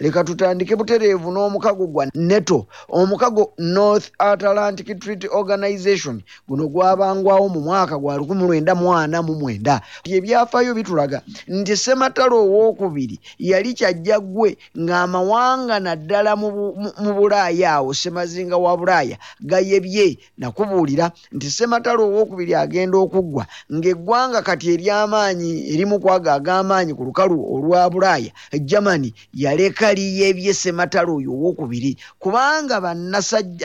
leka tutandike butereevu n'omukago gwa neto. Omukago north atlantic treaty organization guno gwabangwawo mu mwaka gwa 1949 ebyafaayo bitulaga nti sematalo owookubiri yali kyajja ggwe ng'amawanga naddala mu bulaaya awo semazinga wa bulaaya gayebye nakubuulira nti sematalo owookubiri agenda okuggwa ng'eggwanga kati ery'amaanyi erimu kwaga ag'amaanyi ku lukalu olwa bulaaya germany yaleka liyeebye sematalo oyo owokubiri kubanga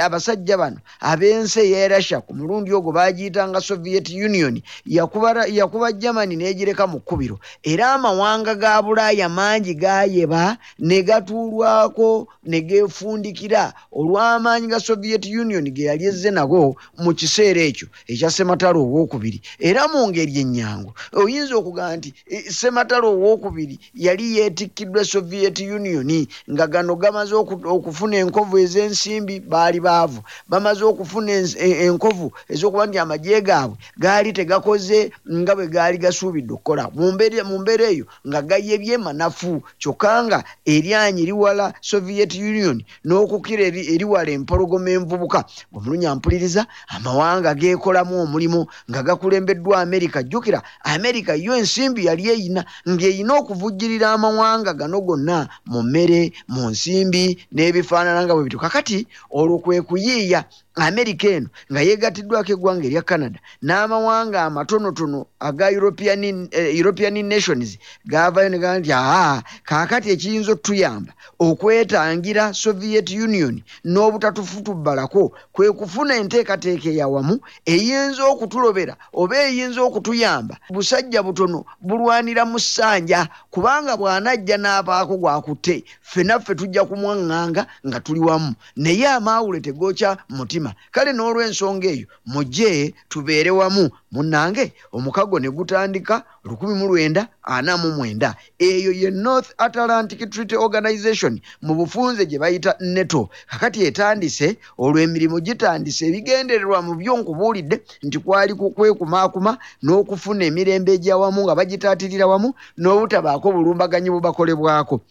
abasajja bano ab'ensi eya russia ku mulundi ogwo bagiyitanga soviet union yakuba, germany n'egireka mu kkubiro. Era amawanga ga bulaaya mangi gayeba ne gatuulwako ne geefundikira olw'amaanyi ga soviet union ge yali ezze nago mu kiseera ekyo ekya sematalo owokubiri era mu ngeri ennyangu oyinza okugamba nti e, sematalo owokubiri yali yeetikkiddwa soviet union nga gano gamaze okufuna enkovu ez'ensimbi baali baavu. Bamaze okufuna e, enkovu ez'okuba nti amagye gaabwe gaali tegakoze nga bwe gaali gasuubidde okukola. Mu mbeera eyo nga gayebye manafu kyokka nga eryanyi riwala soviet union n'okukira eriwala empologoma envubuka. Omulunya mpuliriza amawanga geekolamu omulimu nga gakulembeddwa amerika jjukira amerika yo ensimbi yali eyina ng'eyina okuvujjirira amawanga gano gonna mu mmere mu nsimbi n'ebifaanana nga bwe bityo. Kakati olwo kwe kuyiiya amerika eno nga yeegatiddwako eggwanga erya canada n'amawanga amatonotono aga european, uh, european nations gavayo ne gaa nti aa kaakati ekiyinza otuyamba okwetangira soviet union n'obutatufutubalako kwe kufuna enteekateeka eyawamu eyinza okutulobera oba eyinza okutuyamba busajja butono bulwanira mu ssanja kubanga bw'anajja n'abaako gwakutte ffenaffe tujja kumwaŋŋanga nga tuli wamu. Naye amaawule tegookya mutima kale n'olw'ensonga eyo mujje tubeere wamu. Munnange omukago ne gutandika 1949 eyo ye north atlantic treaty organization mu bufunze gye bayita neto. Kakati etandise olwo emirimu gitandise ebigendererwa mu byo nkubuulidde nti kwali kwekumaakuma n'okufuna emirembe egyawamu nga bagitaatirira wamu n'obutabaako bulumbaganyi bubakolebwako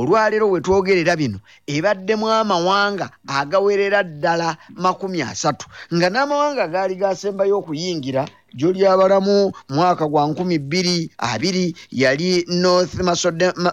olwaleero we twogerera bino ebaddemu amawanga agawerera ddala makumi asatu nga n'amawanga gaali gasembayo okuyingira gy'olyabalamu mwaka gwa nkumi bbiri abiri yali north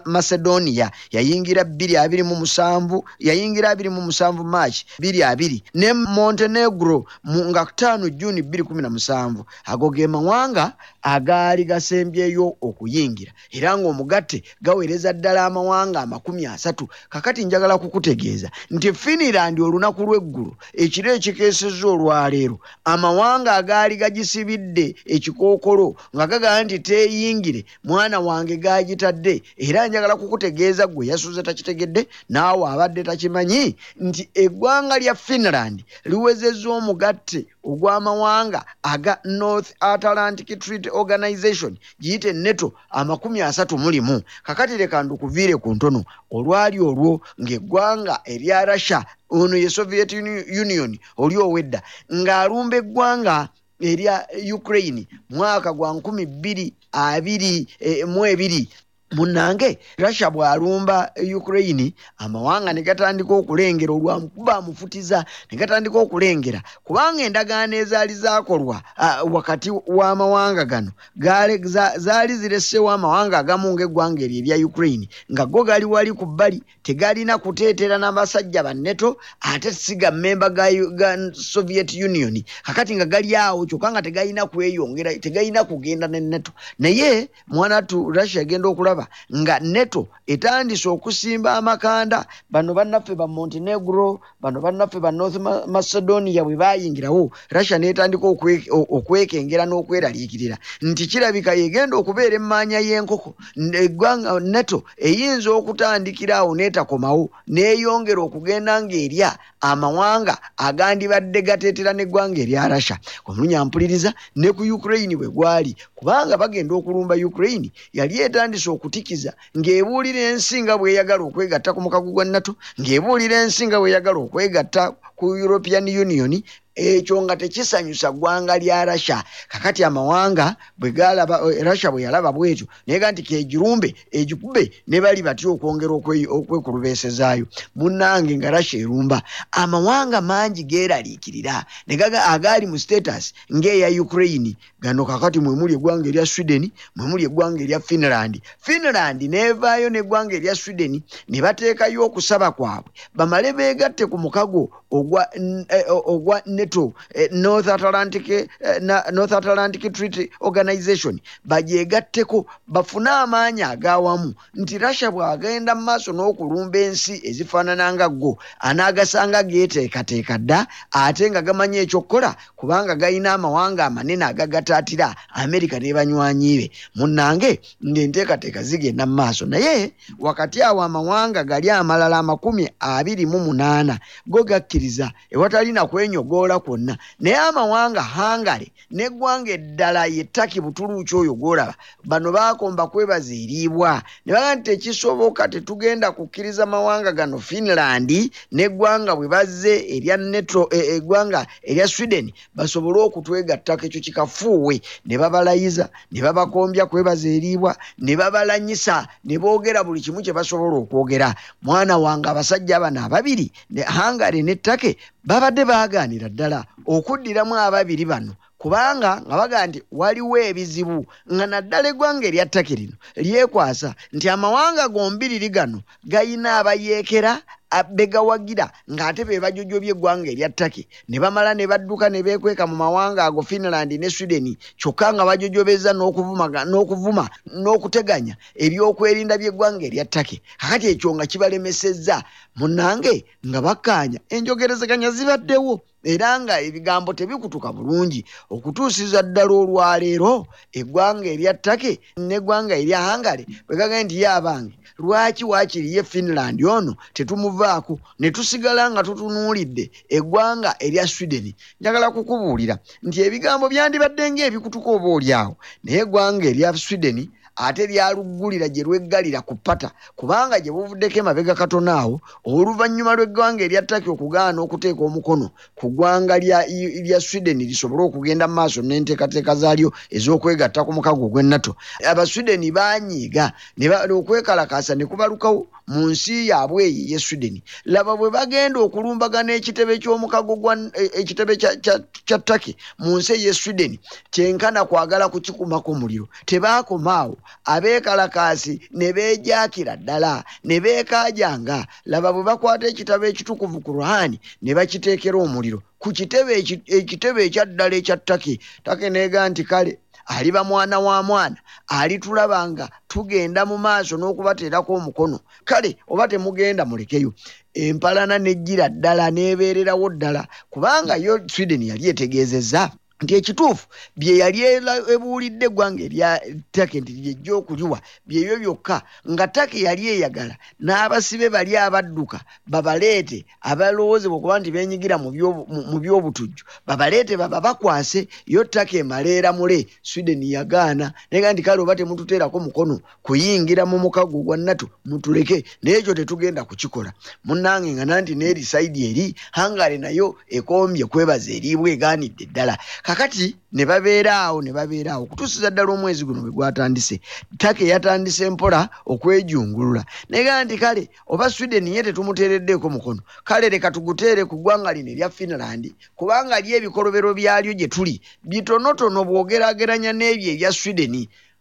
macedonia. Yayingira bbiri abiri mu musanvu yayingira abiri mu musanvu march bbiri abiri. Ne montenegro nga ttaano juni bbiri kumi na musanvu. Ago ge mawanga agaali gasembyeyo okuyingira. Era ng'omugatte gaweereza ddala amawanga amakumi asatu. Kakati njagala kukutegeeza nti finirandi olunaku lw'eggulu ekiro ekikeesezza olwaleero amawanga agaali gagisibidde agitadde ekikookolo nga gagamba nti teeyingire mwana wange gagitadde. Era njagala kukutegeeza gwe yasuze takitegedde naawe abadde takimanyi nti eggwanga lya finland liwezezza omugatte ogw'amawanga aga north atlantic treaty organization giyite neto amakumi asatu mulimu kakati leka ndukuviire ku ntono olwali olwo ng'eggwanga erya russia ono ye soviet union oli owedda ng'alumba eggwanga erya ukraine. Mwaka gwa nkumi bbiri abiri eh, mu ebiri munnange russia bw'alumba ukraine amawanga ne gatandika okulengera olwamukuba amufutiza ne gatandika okulengera. Kubanga endagaano ezaali zaakolwa uh, wakati w'amawanga gano zaali ziressewo amawanga agamu ng'eggwanga eryo erya ukraine nga go gali wali ku bbali tegalina kuteetera n'abasajja banneto ate siga mmemba ga, soviet union. Kakati nga gali awo kyokka nga tegalina kweyongera tegalina kugenda neneto naye mwanatu russia egenda okulaba nga neto etandise okusimba amakanda. Bano bannaffe ba montenegro bano bannaffe ba north macedonia bwe bayingirawo russia netandika okwekengera n'okweraliikirira. Nti kirabika yegenda okubeera emaanya y'enkoko eggwanga neto eyinza okutandikira awo n'etakomawo neeyongera okugenda ng'erya amawanga agandibadde gateetera n'eggwanga erya russia. Omulunya mpuliriza ne ku ukraine bwe gwali kubanga bagenda okulumba ukraine yali etandise okutikiza ng'ebuulira ensi nga bweyagala okwegatta ku mukago gwa nato ng'ebuulira ensi nga bweyagala okwegatta ku european union ekyo nga tekisanyusa ggwanga lya rasha kakati amawanga bwe galaba eh, rasha bwe yalaba bwetyo nayega nti kegirumbe egikube ne bali batya okwongera okwe- okwekulubeesezaayo munnange nga rasha erumba amawanga mangi geeraliikirira. Ne gaga agaali mu status ng'eya ukraine. Gano kakati mwe muli eggwanga erya sweden mwe muli eggwanga erya finland. Finland neevaayo n'eggwanga erya sweden ne bateekayo okusaba kwabwe. Bamale beegatte ku mukago ogwa n- eh, north atlantic, eh, na- north atlantic treaty organization bagyegatteko bafune amaanyi agawamu. Nti rasha bw'agenda mu maaso n'okulumba ensi ezifaanana nga go anaagasanga geeteekateeka dda ate nga gamanyi ekyokukola kubanga galina amawanga amanene agagataatira amerika ne banywanyi be. Munnange ng'enteekateeka zigenda mu maaso. Naye wakati awo amawanga gali amalala amakumi abiri mu munaana go gakkiriza ewatali na kwenyogoola kwonna. Naye amawanga hangale n'eggwanga eddala yettaki butuluuki oyo gwolaba bano baakomba kwebaza eriibwa. Ne baga nti tekisoboka tetugenda kukkiriza mawanga gano finland n'eggwanga bwe bazze erya neto e- eggwanga erya sweden basobole okutwegattako ekyo kikafuuwe. Ne babalayiza ne babakombya kwebaza eriibwa ne babalanyisa ne boogera buli kimu kye basobola okwogera. Mwana wange abasajja bano ababiri ne hangare n'ettake babadde baagaanira ddala okuddiramu ababiri bano kubanga nga bagaa nti waliwo ebizibu nga naddala eggwanga erya ttake lino lyekwasa nti amawanga gombiriri gano gayina abayeekera begawagira ng'ate be bajojobya eggwanga erya ttake ne bamala ne badduka ne beekweka mu mawanga ago finland ne sweden kyokka nga bajojobeza n'okuvuma n'okuteganya ebyokwerinda by'eggwanga erya ttake. Kakati ekyo nga kibalemesezza munnange nga bakkaanya enjogerezeganya zibaddewo era nga ebigambo tebikutuka bulungi. Okutuusiza ddala olwaleero eggwanga erya ttake n'eggwanga erya hangale bwe gagambye nti ye abange lwaki waakiri ye finland ono tetumuvaako ne tusigala nga tutunuulidde eggwanga erya sweden. Njagala kukubuulira nti ebigambo byandibadde ngaebikutuka oba oliawo naye eggwanga erya sweden ate lyaluggulira gye lweggalira ku pata kubanga gye buvuddeko emabega katono awo oluvannyuma lw'eggwanga erya ttaki okugaana okuteeka omukono ku ggwanga lya, sweden lisobole okugenda mu maaso n'enteekateeka zaalyo ez'okwegatta ku mukago gw'ennato abasweden baanyiiga okwekalakaasa ne kubalukawo mu nsi yaabwe eyo ye sweden. Laba bwe bagenda okulumbagana ekitebe ky'omukago e- ekitebe kya- ttaki mu nsi eye sweden kyenkana kwagala kukikumako omuliro. Tebaakomaawo abeekalakaasi ne beejakira ddala ne beekaajanga. Laba bwe bakwata ekitabo ekitukuvu ku ruhani ne bakiteekera omuliro. Ku kitebe eki- ekitebe ekyaddala ekya ttaki ttaki neega nti kale aliba mwana wa mwana alitulaba nga tugenda mu maaso n'okubateerako omukono. Kale oba temugenda mulekeyo. Empalana nejjira ddala n'ebeererawo ddala kubanga yo sweden yali etegeezezza nti ekituufu bye yali ebuulidde eggwanga erya ttake nti lyejja okuliwa byebyo byokka nga ttake yali eyagala n'abasibe bali abadduka babaleete abalowoozebwa okuba nti beenyigira mu byobu- mu- mu by'obutujju babaleete baba bakwase yo ttake emaleera mule sweden yagaana naye nti kale oba temututeerako mukono kuyingira mu mukago gwa nato mutuleke naye ekyo tetugenda kukikola. Munnange nga nanti n'eri saidi eri hangare nayo ekombye kwebaza eriibwa egaanidde ddala kakati ne babeera awo ne babeera awo. Okutuusiza ddala omwezi guno bwe gwatandise ttake yatandise mpola okwejungulula. Naye nti kale oba sweden ye tetumuteereddeeko mukono kale leka tuguteere ku ggwanga lino erya finland kubanga lyo ebikolobero byalyo gye tuli bitonotono bw'ogeraageranya n'ebyo ebya sweden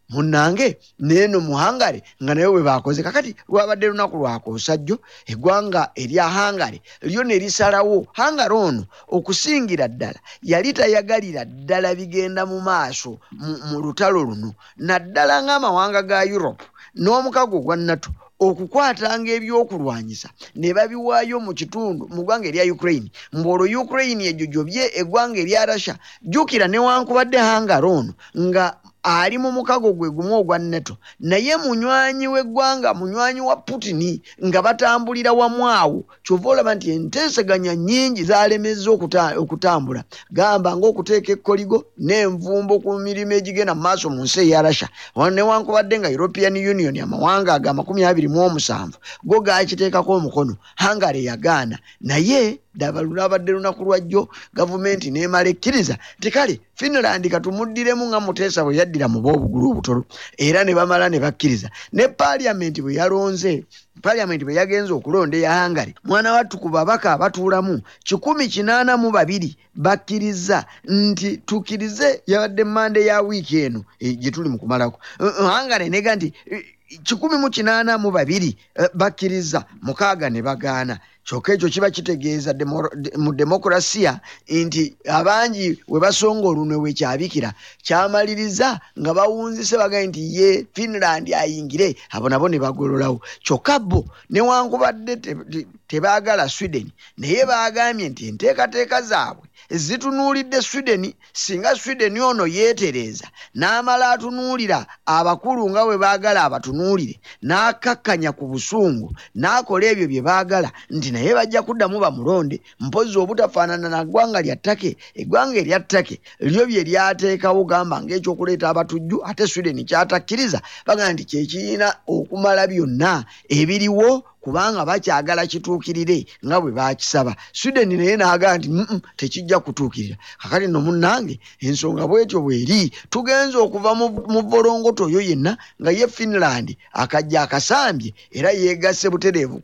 munnange neeno mu hangare nga naye bwe baakoze kakati lwabadde lunaku lwakoosajjo eggwanga erya hangare lyo ne lisalawo. Hangare ono okusingira ddala yali tayagalira ddala bigenda mu maaso mu- lutalo luno. Naddala ng'amawanga ga europe n'omukago gwa nato okukwatanga ebyokulwanyisa ne babiwaayo mu kitundu mu ggwanga erya ukraine ng'olwo ukraine ejojobye eggwanga erya russia jjukira newankubadde hangare ono nga ali mu mukago gwe gumu ogwa neto naye munywanyi w'eggwanga munywanyi wa putini nga batambulira wamu awo kyova olaba nti enteeseganya nnyingi zalemezza okuta- okutambula. Gamba ng'okuteeka ekkoligo n'envumbo ku mirimu egigenda mu maaso mu nsi eya russia. Wa- newankubadde nga european union amawanga ago amakumi abiri mu omusanvu go gaakiteekako omukono. Hangare yagaana naye ddaba lunabadde lunaku lwajjo gavumenti neemala ekkiriza nti kale finland katumuddiremu nga muteesa bwe yaddira mu boobugulu obutolo era ne bamala ne bakkiriza. Ne paliamenti bwe yalonze paliamenti bwe yagenza okulonda eya hangary mwana wattu ku babaka abatuulamu kikumi kinaana mu babiri bakkiriza nti tukkirize yabadde mande ya wiiki eno eh, gye tuli mu kumalako. Hangary nega nti eh, kikumi mu kinaana mu babiri eh, bakkiriza mukaaga ne bagaana kyokka ekyo kiba kitegeeza mu demokurasiya nti abangi we basonga olunwe wekyabikira kyamaliriza nga bawunzise bagaye nti ye finland ayingire abo nabo ne bagololawo kyokka bo newankubadde tebaagala sweden. Naye bagambye nti enteekateeka zaabwe zitunuulidde sweden singa sweden ono yeetereeza n'amala atunuulira abakulu nga bwe baagala abatunuulire n'akakkanya ku busungu n'akola ebyo bye baagala nti naye bajja kuddamu bamulonde mpozi obutafaanana na ggwanga lya ttake eggwanga erya ttake lyo bye lyateekawo gamba ng'ekyokuleeta abatujju ate sweden kyatakkiriza bagamba nti kyekirina okumala byonna ebiriwo kubanga bakyagala kituukirire nga bwe bakisaba. Sweden naye n'agamba nti "Mm, tekijja kutuukirira. Kakati no munnange ensonga bwetyo bweri tugenza okuva mu volongoto oyo yenna nga ye finland akajja akasambye era yeegasse butereevu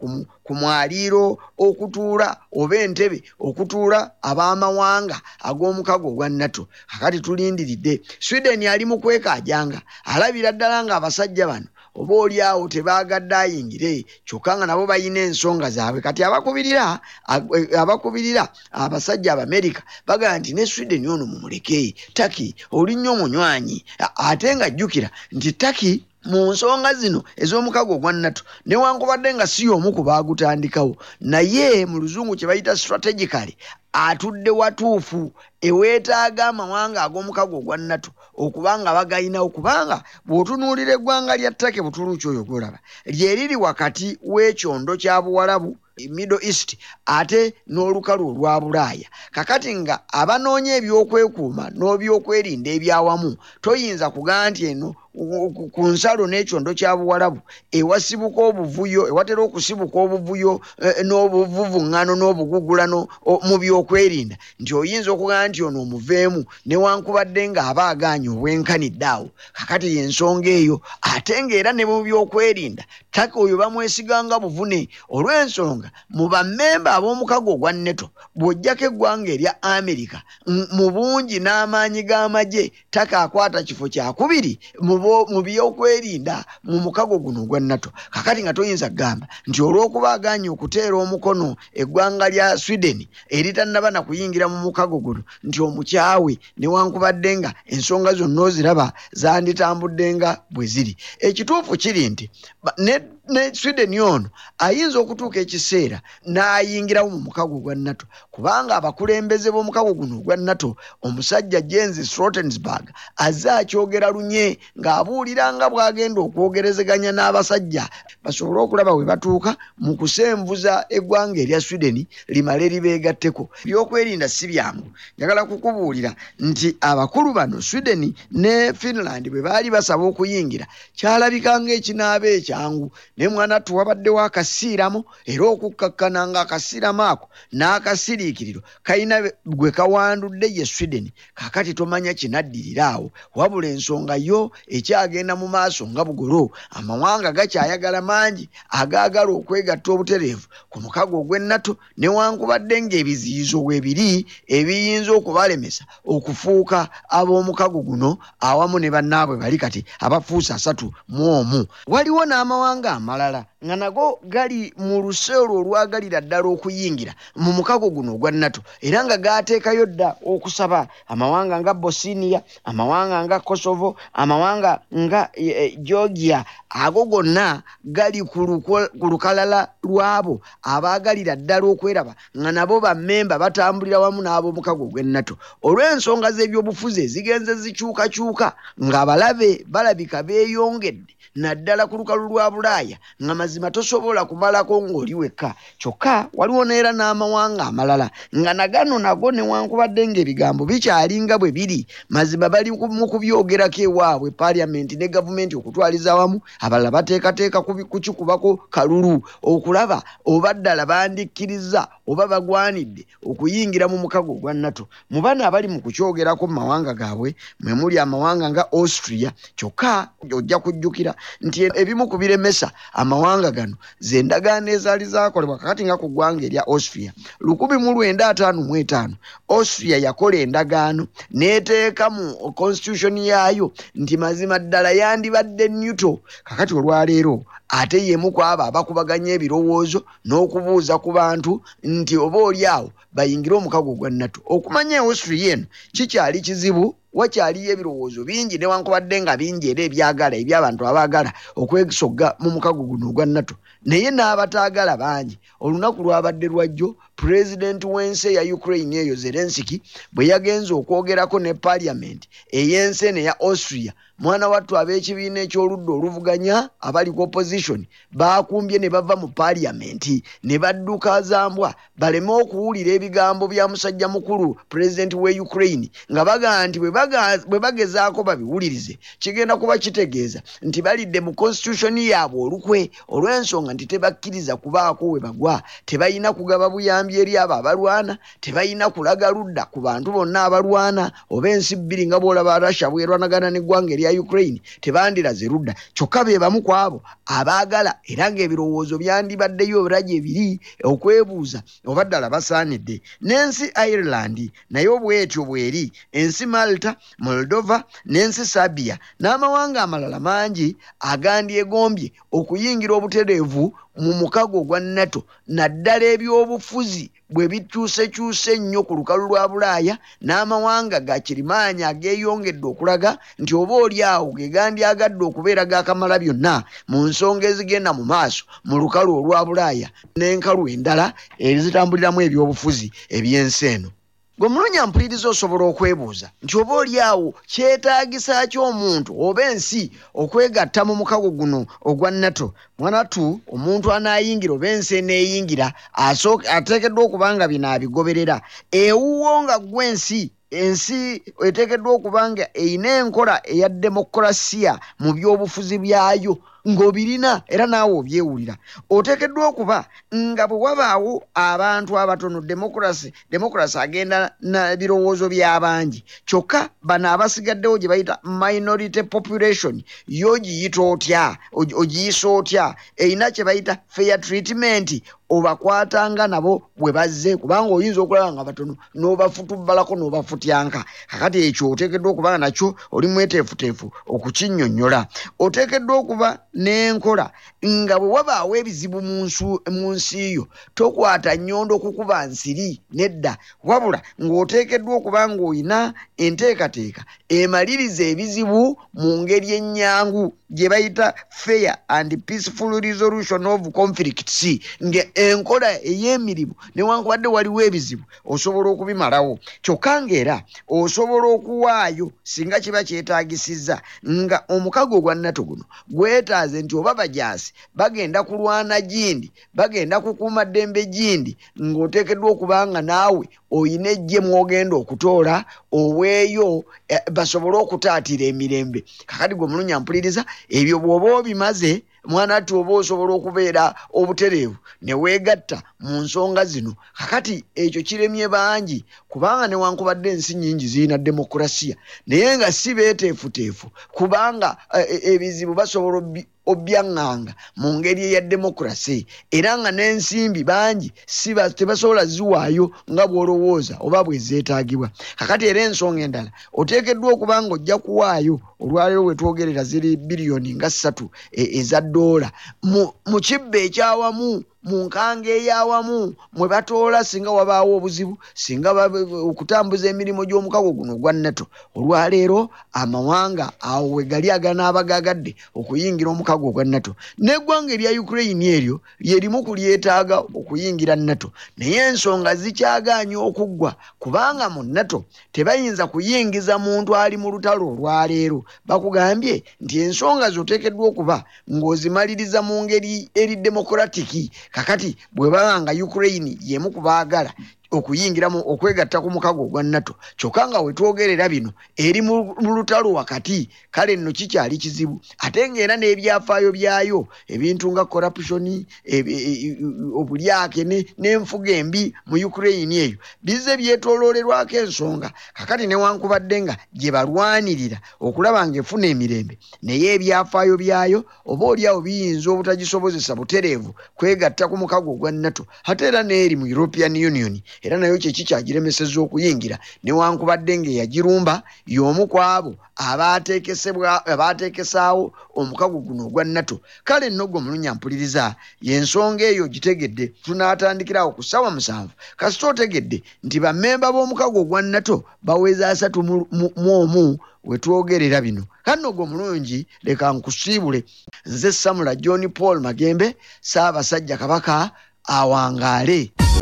ku mwaliiro okutuula oba entebe okutuula ab'amawanga ag'omukago ogwa nato. Kakati tulindiridde. Sweden ali mu kwekaajanga alabira ddala ng'abasajja bano oba oli awo tebaagadde ayingire kyokka nga nabo balina ensonga zaabwe. Kati abakubirira eh, abakubirira abasajja abamerika bagamba nti ne sweden ono mumuleke taki oli nnyo munywanyi. Ate nga jjukira nti taki mu nsonga zino ez'omukago ogwa nato newankubadde nga si y'omu ku baagutandikawo. Naye mu luzungu kye bayita strategically atudde watuufu eweetaaga amawanga ag'omukago ogwa nato okuba nga bagayinawo kubanga bw'otunuulira eggwanga lya ttake butulu kyoyo gwolaba? Lyeriri wakati w'ekyondo kya buwalabu middle east ate n'olukalu olwa bulaaya. Kakati nga abanoonya ebyokwekuuma n'ebyokwerinda ebyawamu toyinza kugaa nti eno ku- nsalo n'ekyondo kya buwalabu ewasibuka obuvuyo ewatera okusibuka obuvuyo eh, n'obuvuvuŋŋano n'obugugulano mu byokwerinda. Nti oyinza okugaa nti ono omuveemu newankubadde ng'aba agaanye obwenkanidde awo. Kakati yensonga eyo ate ng'era ne mu byokwerinda taka oyo bamwesiganga buvune. Olw'ensonga mu bammemba ab'omukago ogwa neto bw'ojjako eggwanga erya amerika mu bungi n'amaanyi g'amagye taka akwata kifo kyakubiri mu byokwerinda mu mukago guno ogwa nato. Kakati nga toyinza kugamba nti olw'okuba aganye okuteera omukono eggwanga lya sweden eritannaba na kuyingira mu mukago guno nti omukyawe newankubadde nga ensonga zonna oziraba zanditambudde nga bwe ziri. Ekituufu kiri nti ne sweden ono ayinza okutuuka ekiseera n'ayingirawo mu mukago ogwa nato kubanga abakulembeze b'omukago guno ogwa nato omusajja james stoltensburg azze akyogera lunye ng'abuulira nga bw'agenda okwogerezeganya n'abasajja basobole okulaba we batuuka mu kusenvuza eggwanga erya sweden limale libeegatteko. Ebyokwerinda si byangu njagala kukubuulira nti abakulu bano sweden ne finland bwe baali basaba okuyingira kyalabika ng'ekinaaba ekyangu. Naye mwana ttu wabaddewo akasiiramo era okukkakkana ng'akasiiramo ako n'akasiriikiriro kalina be- gwe kawandudde ye sweden. Kakati tomanya kinaddirira awo wabula ensonga yo ekyagenda mu maaso nga bugolo amawanga gakyayagala mangi agaagala okwegatta obutereevu. Ku mukago ogw'ennato newankubadde ng'ebiziyizo weebiri ebiyinza okubalemesa okufuuka ab'omukago guno awamu ne bannaabwe bali kati abafuuse asatu mu omu. Waliwo n'amawanga amalala nga nago gali mu luseero olwagalira ddala okuyingira mu mukago guno ogwa nato era nga gaateekayo dda okusaba amawanga nga bosiniya amawanga nga kosovo amawanga nga eh, eh, georgia ago gonna gali ku lukalala lwabo abaagalira ddala okweraba nga nabo bammemba batambulira wamu n'ab'omukago ogw'ennato olw'ensonga z'ebyobufuzi ezigenze zikyukakyuka ng'abalabe balabika beeyongedde naddala ku lukalu lwa bulaaya nga mazima tosobola kumalako ng'oli wekka. Kyokka waliwo neera n'amawanga amalala nga nagano nago newankubadde ng'ebigambo bikyalinga bwe biri. Mazima bali mu kubyogerako ewaabwe paliamenti ne gavumenti okutwaliza wamu abalala bateekateeka kukikubako kalulu okulaba oba ddala bandikkiriza oba bagwanidde okuyingira mu mukago ogwa nato. Mu bana abali mu kukyogerako mu mawanga gaabwe mwe muli amawanga nga austria kyokka ojja kujjukira nti ebimu ku biremesa amawanga gano zendagaano ezaali zakolebwa kakati nga ku ggwanga erya austria. Lukumi mu lwenda ataano mu etaano austria yakola endagaano n'eteeka mu constitution yaayo nti mazima ddala yandibadde newto kakati olwaleero ate yemu ku abo abakubaganya ebirowoozo n'okubuuza ku bantu nti oba oli awo bayingire omukago gwa nato okumanya austria eno kikyali kizibu wakyaliyo ebirowoozo bingi newankubadde nga bingi era ebyagala ebyabantu abaagala okwesogga mu mukago guno ogwa nato naye n'abataagala bangi olunaku lwabadde lwajjo pulezidenti w'ensi eya ukraine eyo zelensiki bwe yagenza okwogerako ne paliamenti ey'ensi eno eya austria mwana wattu ab'ekibiina ekyoludda oluvuganya abali ku opposition bakumbye ne bava mu paliamenti ne badduka zambwa baleme okuwulira ebigambo bya musajja mukulu pulezidenti w'e ukraine nga bagaa nti bwe bagezaako babiwulirize kigenda kuba kitegeeza nti balidde mu constitution yaabwe olukwe olw'ensonga nti tebakkiriza kubaako we bagwa tebalina kugaba buyambi eri abo abalwana tebalina kulaga ludda ku bantu bonna abalwana oba ensi bbiri nga bwolaba russia bwerwanagana n'eggwanga erya ukraine tebandiraze ludda. Kyokka be bamu ku abo abaagala era ng'ebirowoozo byandibaddeyo biragi ebiri okwebuuza oba ddala basaanidde. N'ensi ireland naye obwetyo bweri ensi malta moldova n'ensi sabia n'amawanga amalala mangi agandyegombye okuyingira obutereevu mu mukago ogwa nato naddala ebyobufuzi bwe bikyusekyuse ennyo ku lukalu lwa bulaaya n'amawanga ga kirimaanya ageeyongedde okulaga nti oba oli awo ge gandyagadde okubeera gakamala byonna mu nsonga ezigenda mu maaso mu lukalu olwa bulaaya n'enkalu endala ezitambuliramu ebyobufuzi eby'ensi eno gwe mulunya mpuliriza osobola okwebuuza nti oba oli awo kyetaagisa ki omuntu oba ensi okwegatta mu mukago guno ogwa nato? Mwanatu omuntu anaayingira oba ensi eneeyingira ateekeddwa okuba nga bino abigoberera. Ewuwo nga gwensi ensi eteekeddwa okuba nga erina enkola eya demokulasiya mu byobufuzi byayo ng'obirina era naawe obyewulira oteekeddwa okuba nga bwe wabaawo abantu abatono demokulasi demokulasi agenda na birowoozo by'abangi kyokka bano abasigaddewo gye bayita minority population yo ogiyita otya? Ogiyisa otya? Erina kye bayita fair treatment obakwatanga nabo bwe bazze kubanga oyinza okulaba nga batono n'obafutubbalako n'obafutyanka kakati ekyo oteekeddwa okuba nga nakyo oli mweteefuteefu okukinnyonnyola. Oteekeddwa okuba n'enkola nga bwe wabaawo ebizibu mu nsi yo tokwata nnyondo kukuba nsiri nedda. Wabula ng'oteekeddwa okuba ng'olina enteekateeka emaliriza ebizibu mu ngeri ennyangu gye bayita fair and peaceful resolution of conflicts nga enkola ey'emirimu newankubadde waliwo ebizibu osobola okubimalawo. Kyokka ngaera osobola okuwaayo singa kiba kyetaagisizza nga omukago ogwa nato guno gwetaaze nti oba bajaasi bagenda kulwana gindi bagenda kukuuma ddembe gindi ng'oteekeddwa okuba nga naawe oyina ejje mwogenda okutoola oweeyo eh, basobole okutaatira emirembe. Kakati gwe mulunya mpuliriza ebyo bw'oba obimaze mwana ati oba osobola okubeera obutereevu ne weegatta mu nsonga zino. Kakati ekyo kiremye bangi kubanga newankubadde ensi nyingi zirina demokulasiya naye nga si beeteefuteefu kubanga ebizibu basobola obyaŋŋanga mu ngeri eya demokulasi era nga n'ensimbi bangi tebasobola ziwaayo nga bw'olowooza oba bwe zeetaagibwa. Kakati era ensonga endala oteekeddwa okuba nga ojja kuwaayo olwaleero wetwogerera ziri biliyoni nga ssatu eza ddoola mu kibba ekyawamu mu nkanga eyawamu mwe batoola singa wabaawo obuzibu singa okutambuza emirimu gy'omukago guno ogwa nato olwaleero amawanga awo we gali aganaabaga okuyingira omukago ogwa nato n'eggwanga erya ukraine eryo lyerimu kulyetaaga okuyingira nato naye ensonga zikyagaanye okuggwa kubanga mu nato tebayinza kuyingiza muntu ali mu lutalo olwaleero. Bakugambye nti ensonga zoteekeddwa okuba ng'ozimaliriza mu ngeri eri demokuratiki kakati bwe baba nga ukraine yemu kubaagala okuyingiramu okwegatta ku mukago ogwa nato. Kyokka nga wetwogerera bino eri mu lutalo wakati kale nno kikyali kizibu. Ate ng'era n'ebyafaayo byayo ebintu nga corruptioni ebi- e- e- obulyake ne- n'enfuga embi mu ukraine eyo bizze byetooloolerwako ensonga. Kakati newankubadde nga gye balwanirira okulaba ng'efuna emirembe naye ebyafaayo byayo oba oliawo biyinza obutagisobozesa butereevu kwegatta ku mukago ogwa nato ate era n'eri mu european union era nayo kyekikyagiremeseza okuyingira. Newankubadde ng'eyagirumba y'omu ku abo abaateekesaawo omukago guno ogwa nato. Kale nno gwe omulunyampuliriza y'ensonga eyo gitegedde tunaatandikirawo ku ssaawa musanvu. Kasita otegedde nti bammemba b'omukago ogwa nato baweza asatu mu mu- mu omu wetwogerera bino. Kanno gwe omulungi leka nkusiibule. Nze samula john paul magembe saabasajja kabaka awangaale